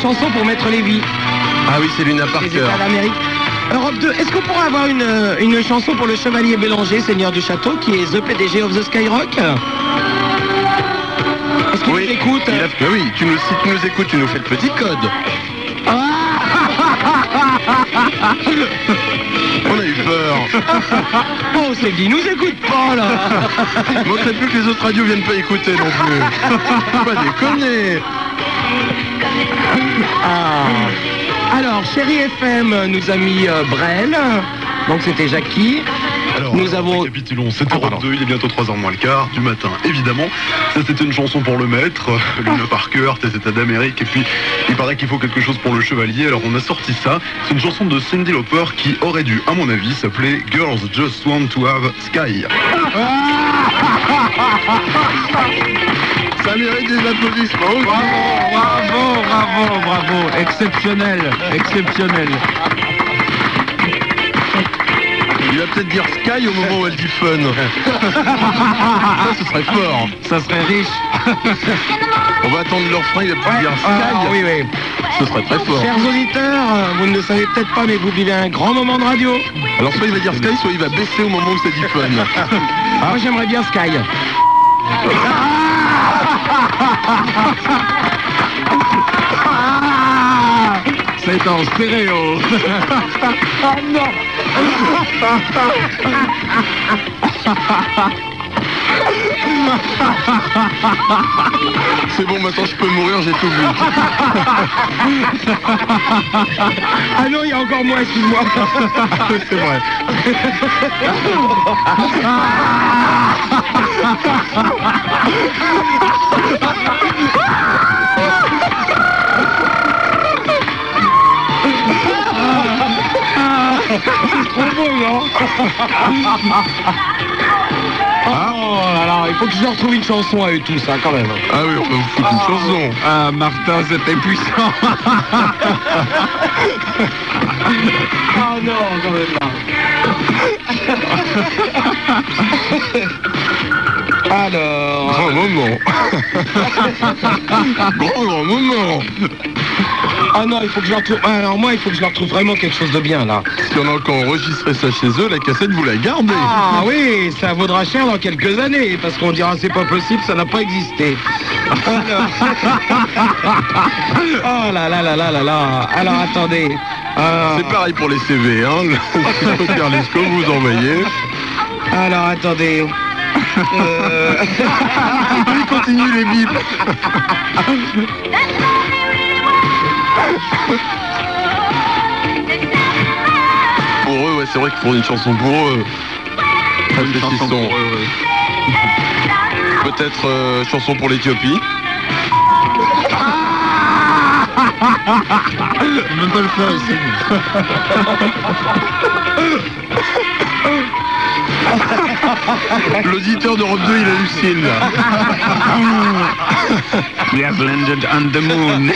chanson pour Maître Lévy. Ah oui, c'est Luna Parker. D'Amérique. Europe 2, est-ce qu'on pourrait avoir une, euh, une chanson pour le Chevalier Bélanger, Seigneur du Château, qui est The PDG of the Skyrock? Est-ce qu'il Oui, nous écoute? Il a- Mais oui, tu nous, si tu nous écoutes, tu nous fais le petit code. On a eu peur. Oh, c'est dit, nous écoute pas là Montrez plus que les autres radios viennent pas écouter non plus. Faut pas déconner. Ah. Alors, Chéri FM nous a mis euh, Brel, donc c'était Jackie. Alors, Nous avons- Ah, Europe pardon. 2, il est bientôt 3h moins le quart du matin, évidemment. Ça, c'était une chanson pour le maître, euh, Luna Parker, tes États d'Amérique, et puis il paraît qu'il faut quelque chose pour le chevalier, alors on a sorti ça. C'est une chanson de Cindy Lauper qui aurait dû, à mon avis, s'appeler Girls Just Want to Have Sky. Ça mérite des applaudissements. Bravo, bravo, bravo. Exceptionnel, exceptionnel. Il va peut-être dire Sky au moment où elle dit fun. Ça, ce serait fort. Ça serait riche. On va attendre leur frein, il va peut-être dire Sky. Ah, oui, oui. Ce serait très fort. Chers auditeurs, vous ne le savez peut-être pas, mais vous vivez un grand moment de radio. Alors soit il va dire Sky, soit il va baisser au moment où ça dit fun. Moi, j'aimerais bien Sky. C'est en stéréo. C'est bon, maintenant je peux mourir, j'ai tout vu. Ah non, il y a encore moins, excuse-moi. C'est vrai. Oh là là, il faut que je leur trouve une chanson à eux tous, hein, quand même. Ah oui, on peut vous foutre une chanson. Ah, Martin, c'était puissant. Oh non, quand même pas. Alors, Grand moment. grand, grand moment. Ah non, il faut que je leur trouve. ah, Alors moi, il faut que je leur trouve vraiment quelque chose de bien là. Si on a encore enregistré ça chez eux, la cassette, vous la gardez. Ah oui, ça vaudra cher dans quelques années, parce qu'on dira c'est pas possible, ça n'a pas existé. Alors- oh là là là là là là. Alors attendez. Ah, C'est pareil pour les CV, hein. Faire les scores, vous envoyez. alors attendez. Euh, Il continue les bips. Pour eux, ouais, c'est vrai qu'ils font une chanson pour eux. Réfléchissons. Peut-être euh, chanson pour l'Éthiopie. Même pas le faire ici. L'auditeur d'Europe 2, il hallucine. We have landed on the moon.